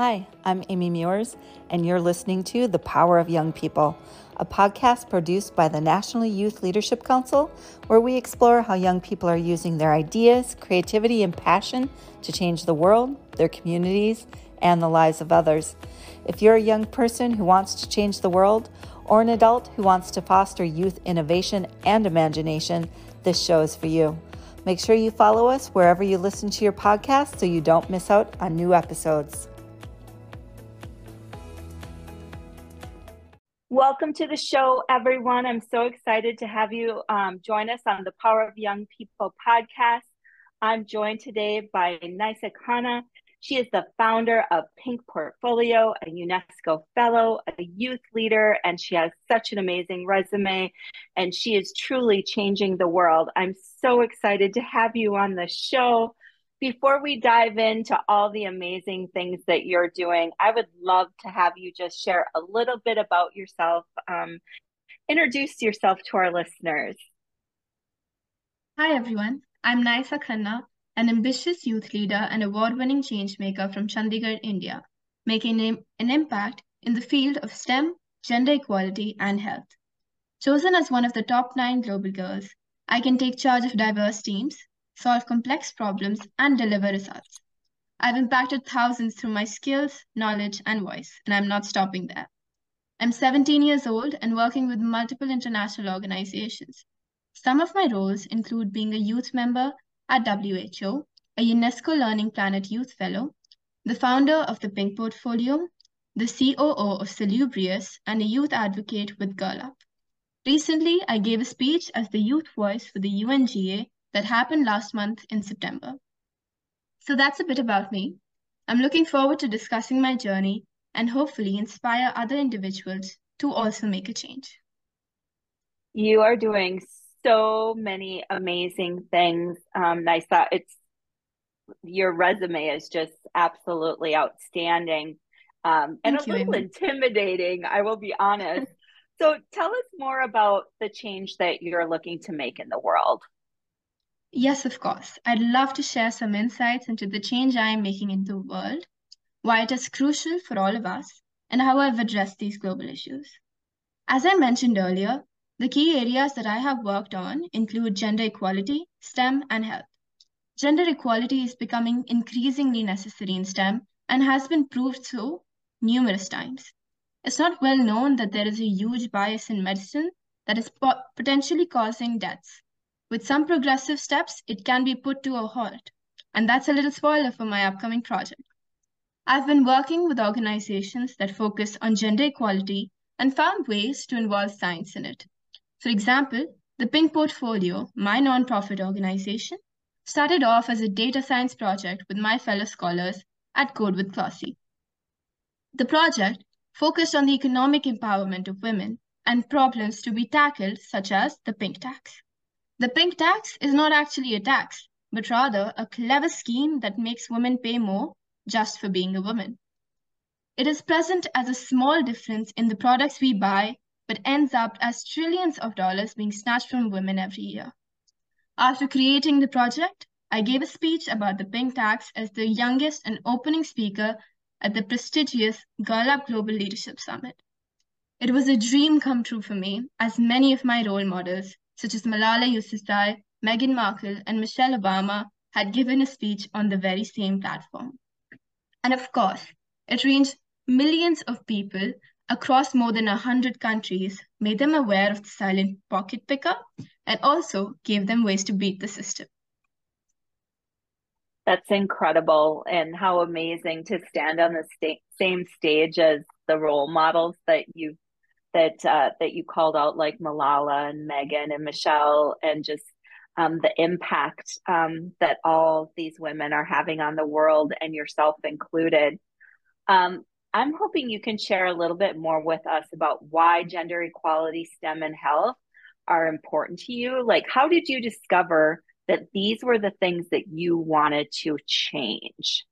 Hi, I'm Amy Meuers, and you're listening to The Power of Young People, a podcast produced by the National Youth Leadership Council, where we explore how young people are using their ideas, creativity, and passion to change the world, their communities, and the lives of others. If you're a young person who wants to change the world, or an adult who wants to foster youth innovation and imagination, this show is for you. Make sure you follow us wherever you listen to your podcast so you don't miss out on new episodes. Welcome to the show, everyone. I'm so excited to have you um, join us on the Power of Young People podcast. I'm joined today by Nysa Khanna. She is the founder of Pink Portfolio, a UNESCO fellow, a youth leader, and she has such an amazing resume. And she is truly changing the world. I'm so excited to have you on the show. Before we dive into all the amazing things that you're doing, I would love to have you just share a little bit about yourself. Um, introduce yourself to our listeners. Hi, everyone. I'm Nysa Khanna, an ambitious youth leader and award winning changemaker from Chandigarh, India, making an impact in the field of STEM, gender equality, and health. Chosen as one of the top nine global girls, I can take charge of diverse teams, solve complex problems, and deliver results. I've impacted thousands through my skills, knowledge, and voice, and I'm not stopping there. I'm 17 years old and working with multiple international organizations. Some of my roles include being a youth member at WHO, a UNESCO Learning Planet Youth Fellow, the founder of the Pink Portfolio, the COO of Salubrious, and a youth advocate with Girl Up. Recently, I gave a speech as the youth voice for the UNGA that happened last month in September. So that's a bit about me. I'm looking forward to discussing my journey and hopefully inspire other individuals to also make a change. You are doing so many amazing things. Um, Nysa, it's your resume is just absolutely outstanding um, and Thank a little you, intimidating, I will be honest. so tell us more about the change that you're looking to make in the world. Yes, of course. I'd love to share some insights into the change I am making in the world, why it is crucial for all of us, and how I've addressed these global issues. As I mentioned earlier, the key areas that I have worked on include gender equality, STEM, and health. Gender equality is becoming increasingly necessary in STEM and has been proved so numerous times. It's not well known that there is a huge bias in medicine that is potentially causing deaths with some progressive steps, it can be put to a halt. And that's a little spoiler for my upcoming project. I've been working with organizations that focus on gender equality and found ways to involve science in it. For example, the Pink Portfolio, my nonprofit organization, started off as a data science project with my fellow scholars at Code with Klossy. The project focused on the economic empowerment of women and problems to be tackled, such as the pink tax. The pink tax is not actually a tax, but rather a clever scheme that makes women pay more just for being a woman. It is present as a small difference in the products we buy, but ends up as trillions of dollars being snatched from women every year. After creating the project, I gave a speech about the pink tax as the youngest and opening speaker at the prestigious Girl Up Global Leadership Summit. It was a dream come true for me, as many of my role models such as Malala Yousafzai, Meghan Markle, and Michelle Obama, had given a speech on the very same platform. And of course, it reached millions of people across more than 100 countries, made them aware of the silent pocket picker, and also gave them ways to beat the system. That's incredible, and how amazing to stand on the sta- same stage as the role models that you've that uh, that you called out, like Malala and Meghan and Michelle, and just um, the impact um, that all these women are having on the world, and yourself included. Um, I'm hoping you can share a little bit more with us about why gender equality, STEM, and health are important to you. Like, how did you discover that these were the things that you wanted to change?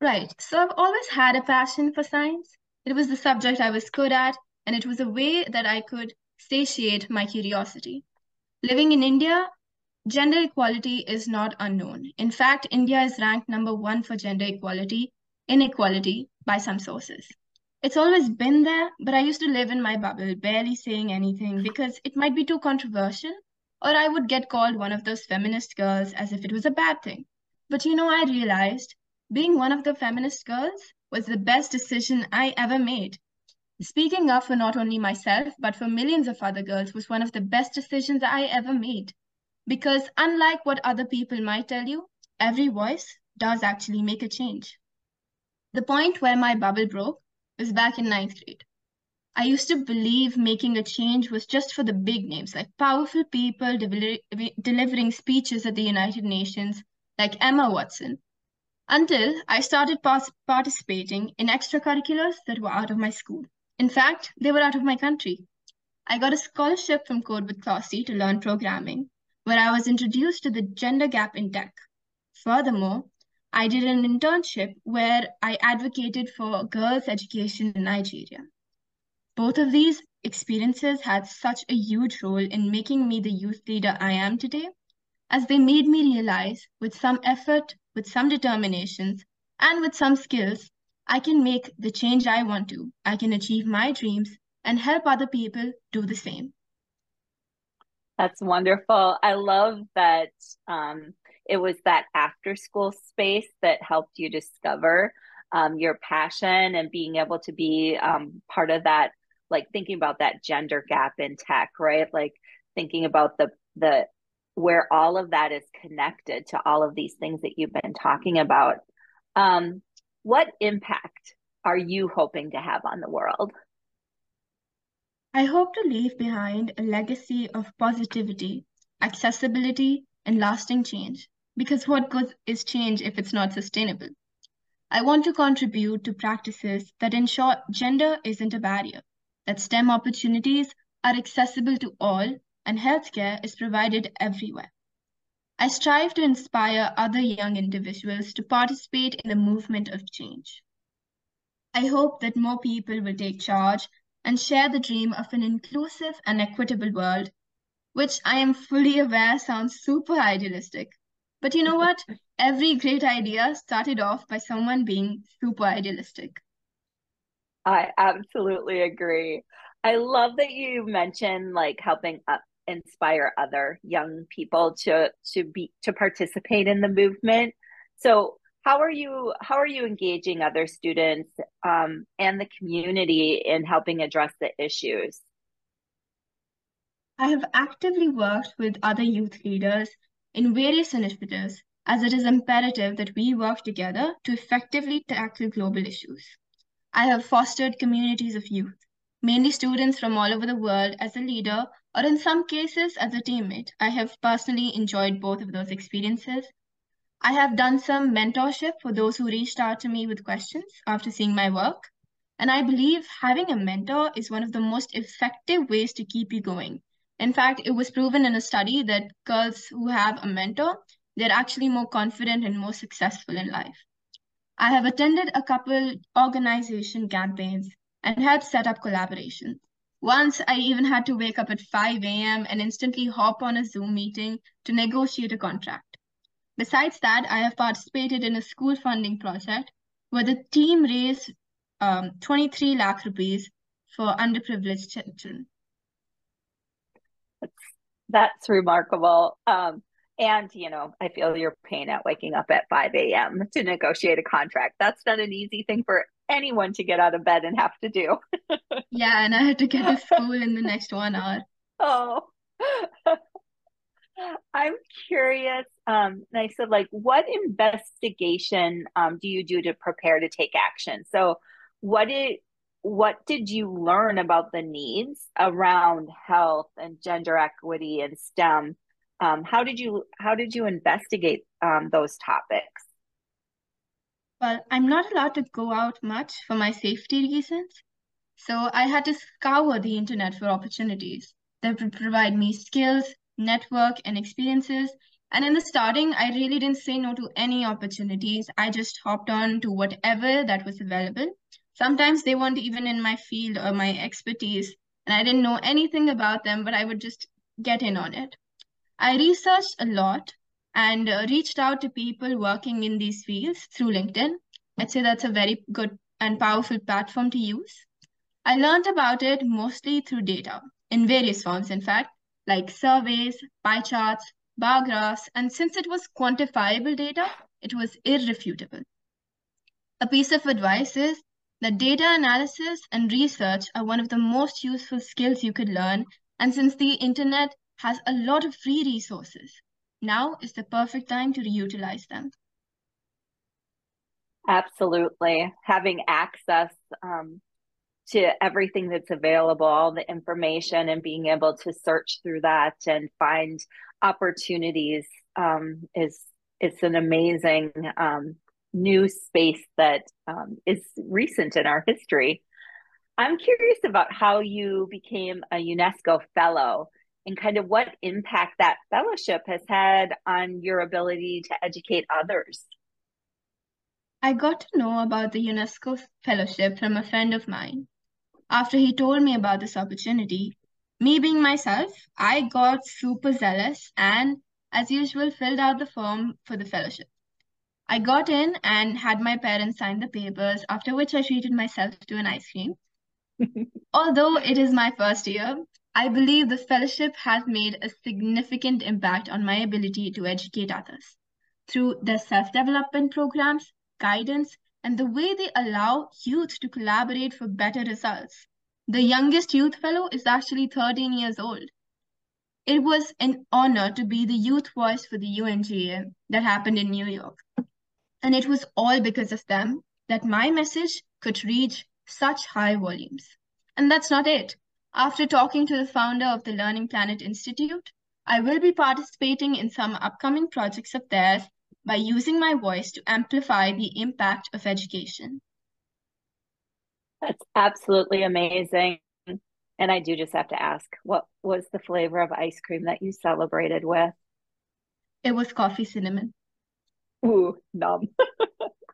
Right. So I've always had a passion for science. It was the subject I was good at, and it was a way that I could satiate my curiosity. Living in India, gender equality is not unknown. In fact, India is ranked number one for gender equality inequality by some sources. It's always been there, but I used to live in my bubble, barely saying anything because it might be too controversial, or I would get called one of those feminist girls as if it was a bad thing. But you know, I realized being one of the feminist girls was the best decision I ever made. Speaking up for not only myself, but for millions of other girls was one of the best decisions I ever made. Because unlike what other people might tell you, every voice does actually make a change. The point where my bubble broke was back in ninth grade. I used to believe making a change was just for the big names, like powerful people delivering speeches at the United Nations, like Emma Watson, until I started participating in extracurriculars that were out of my school. In fact, they were out of my country. I got a scholarship from Code with Klossy to learn programming, where I was introduced to the gender gap in tech. Furthermore, I did an internship where I advocated for girls' education in Nigeria. Both of these experiences had such a huge role in making me the youth leader I am today, as they made me realize with some effort, with some determinations, and with some skills, I can make the change I want to. I can achieve my dreams and help other people do the same. That's wonderful. I love that um, it was that after school space that helped you discover um, your passion and being able to be um, part of that like thinking about that gender gap in tech right like thinking about the the where all of that is connected to all of these things that you've been talking about um, what impact are you hoping to have on the world i hope to leave behind a legacy of positivity accessibility and lasting change because what good is change if it's not sustainable i want to contribute to practices that ensure gender isn't a barrier that STEM opportunities are accessible to all and healthcare is provided everywhere. I strive to inspire other young individuals to participate in the movement of change. I hope that more people will take charge and share the dream of an inclusive and equitable world, which I am fully aware sounds super idealistic. But you know what? Every great idea started off by someone being super idealistic. I absolutely agree. I love that you mentioned like helping uh, inspire other young people to to be to participate in the movement. So how are you how are you engaging other students um, and the community in helping address the issues? I have actively worked with other youth leaders in various initiatives as it is imperative that we work together to effectively tackle global issues. I have fostered communities of youth, mainly students from all over the world, as a leader, or in some cases as a teammate. I have personally enjoyed both of those experiences. I have done some mentorship for those who reached out to me with questions after seeing my work. And I believe having a mentor is one of the most effective ways to keep you going. In fact, it was proven in a study that girls who have a mentor, they're actually more confident and more successful in life. I have attended a couple organization campaigns and help set up collaborations. Once I even had to wake up at 5 a.m. and instantly hop on a Zoom meeting to negotiate a contract. Besides that, I have participated in a school funding project where the team raised um, 23 lakh rupees for underprivileged children. That's, that's remarkable. Um, and, you know, I feel your pain at waking up at 5 a.m. to negotiate a contract. That's not an easy thing for anyone to get out of bed and have to do. yeah, and I had to get to school in the next one hour. Oh. I'm curious, um, I said, like, what investigation um, do you do to prepare to take action? So, what did what did you learn about the needs around health and gender equity and STEM um, how did you how did you investigate um, those topics? Well, I'm not allowed to go out much for my safety reasons, so I had to scour the internet for opportunities that would provide me skills, network, and experiences. And in the starting, I really didn't say no to any opportunities. I just hopped on to whatever that was available. Sometimes they weren't even in my field or my expertise, and I didn't know anything about them, but I would just get in on it. I researched a lot and uh, reached out to people working in these fields through LinkedIn. I'd say that's a very good and powerful platform to use. I learned about it mostly through data, in various forms, in fact, like surveys, pie charts, bar graphs, and since it was quantifiable data, it was irrefutable. A piece of advice is that data analysis and research are one of the most useful skills you could learn, and since the internet has a lot of free resources, now is the perfect time to reutilize them. Absolutely. Having access um, to everything that's available, all the information, and being able to search through that and find opportunities um, is it's an amazing um, new space that um, is recent in our history. I'm curious about how you became a UNESCO fellow and kind of what impact that fellowship has had on your ability to educate others. I got to know about the UNESCO fellowship from a friend of mine. After he told me about this opportunity, me being myself, I got super zealous and, as usual, filled out the form for the fellowship. I got in and had my parents sign the papers, after which I treated myself to an ice cream. Although it is my first year, I believe the fellowship has made a significant impact on my ability to educate others through their self development programs, guidance, and the way they allow youth to collaborate for better results. The youngest youth fellow is actually 13 years old. It was an honor to be the youth voice for the UNGA that happened in New York. And it was all because of them that my message could reach such high volumes. And that's not it. After talking to the founder of the Learning Planet Institute, I will be participating in some upcoming projects of theirs by using my voice to amplify the impact of education. That's absolutely amazing. And I do just have to ask, what was the flavor of ice cream that you celebrated with? It was coffee cinnamon. Ooh, numb.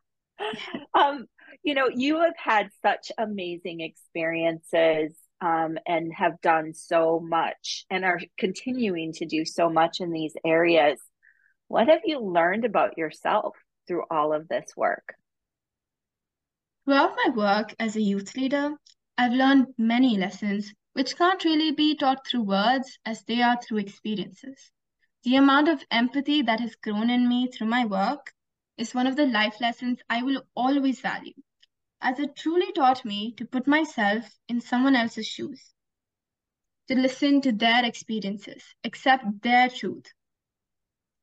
um, you know, you have had such amazing experiences um, and have done so much and are continuing to do so much in these areas. What have you learned about yourself through all of this work? Throughout my work as a youth leader, I've learned many lessons which can't really be taught through words as they are through experiences. The amount of empathy that has grown in me through my work is one of the life lessons I will always value as it truly taught me to put myself in someone else's shoes, to listen to their experiences, accept their truth,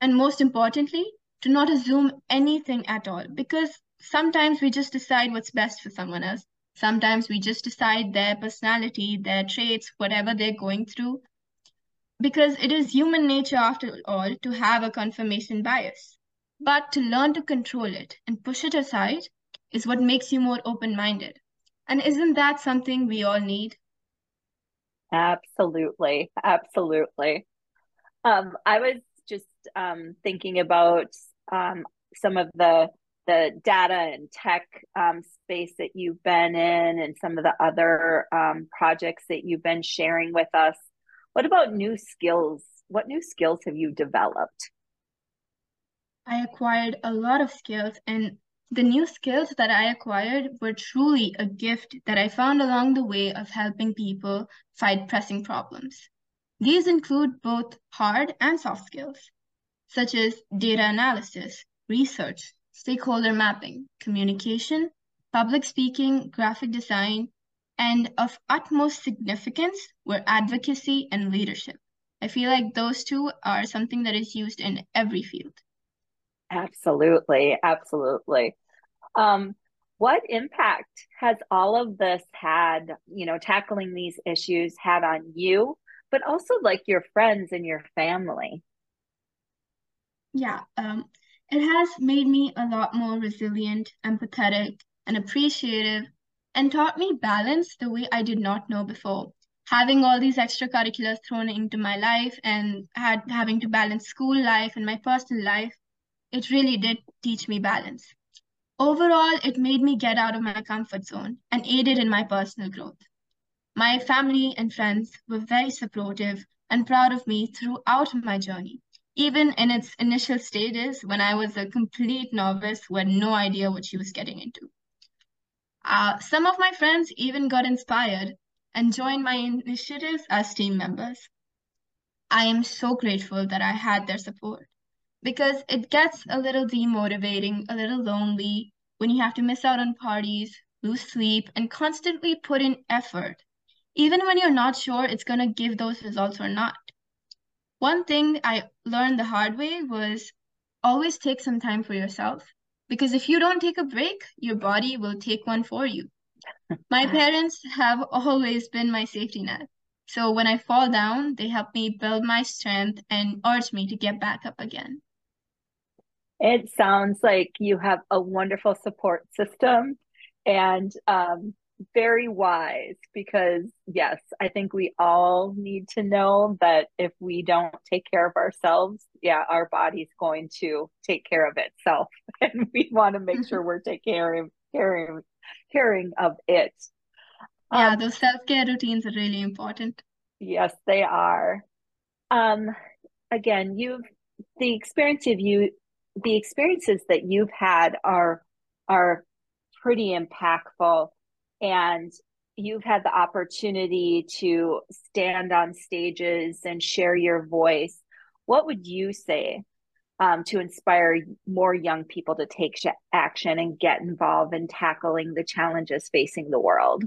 and most importantly, to not assume anything at all because sometimes we just decide what's best for someone else. Sometimes we just decide their personality, their traits, whatever they're going through, because it is human nature, after all, to have a confirmation bias. But to learn to control it and push it aside is what makes you more open minded. And isn't that something we all need? Absolutely. Absolutely. Um, I was just um, thinking about um, some of the the data and tech um, space that you've been in and some of the other um, projects that you've been sharing with us. What about new skills? What new skills have you developed? I acquired a lot of skills, and the new skills that I acquired were truly a gift that I found along the way of helping people fight pressing problems. These include both hard and soft skills, such as data analysis, research, stakeholder mapping, communication, public speaking, graphic design, and of utmost significance were advocacy and leadership. I feel like those two are something that is used in every field. Absolutely, absolutely. Um, what impact has all of this had, you know, tackling these issues had on you, but also like your friends and your family? Yeah, um, it has made me a lot more resilient, empathetic, and appreciative, and taught me balance the way I did not know before. Having all these extracurriculars thrown into my life and had having to balance school life and my personal life it really did teach me balance. Overall, it made me get out of my comfort zone and aided in my personal growth. My family and friends were very supportive and proud of me throughout my journey. even in its initial stages when I was a complete novice who had no idea what she was getting into. Uh, some of my friends even got inspired and joined my initiatives as team members. I am so grateful that I had their support because it gets a little demotivating, a little lonely when you have to miss out on parties, lose sleep, and constantly put in effort, even when you're not sure it's going to give those results or not. One thing I learned the hard way was always take some time for yourself because if you don't take a break, your body will take one for you. My parents have always been my safety net. So when I fall down, they help me build my strength and urge me to get back up again. It sounds like you have a wonderful support system and um, very wise because, yes, I think we all need to know that if we don't take care of ourselves, yeah, our body's going to take care of itself. And we want to make sure we're taking care of, caring, caring of it. Yeah, um, those self care routines are really important. Yes, they are. Um, again, you've the experience of you the experiences that you've had are are pretty impactful. And you've had the opportunity to stand on stages and share your voice. What would you say um, to inspire more young people to take action and get involved in tackling the challenges facing the world?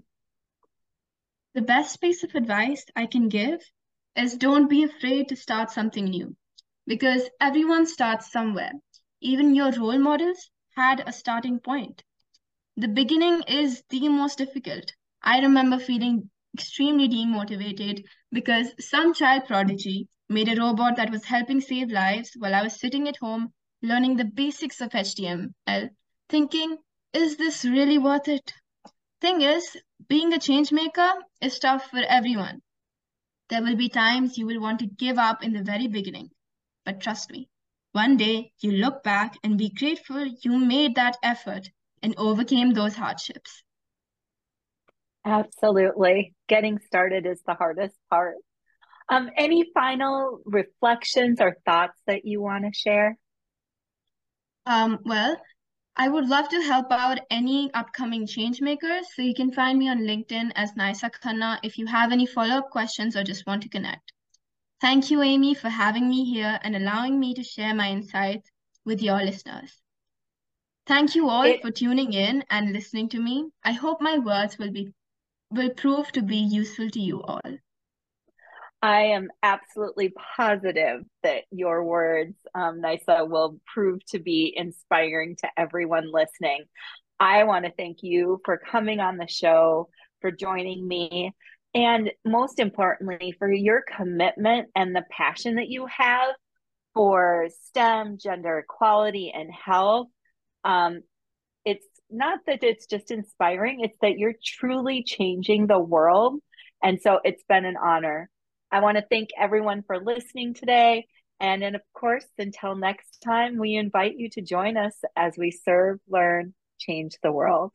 The best piece of advice i can give is don't be afraid to start something new because everyone starts somewhere even your role models had a starting point. The beginning is the most difficult. I remember feeling extremely demotivated because some child prodigy made a robot that was helping save lives while I was sitting at home learning the basics of HTML, thinking, is this really worth it? Thing is, being a change maker is tough for everyone. There will be times you will want to give up in the very beginning, but trust me, one day you look back and be grateful you made that effort and overcame those hardships. Absolutely. Getting started is the hardest part. Um, any final reflections or thoughts that you want to share? Um, well, I would love to help out any upcoming change makers. So you can find me on LinkedIn as Nysa Khanna if you have any follow-up questions or just want to connect. Thank you, Amy, for having me here and allowing me to share my insights with your listeners. Thank you all it, for tuning in and listening to me. I hope my words will be will prove to be useful to you all. I am absolutely positive that your words, um, will prove to be inspiring to everyone listening. I want to thank you for coming on the show, for joining me, and most importantly, for your commitment and the passion that you have for STEM, gender equality, and health. Um, it's not that it's just inspiring, it's that you're truly changing the world. And so it's been an honor. I want to thank everyone for listening today. And then, of course, until next time, we invite you to join us as we serve, learn, change the world.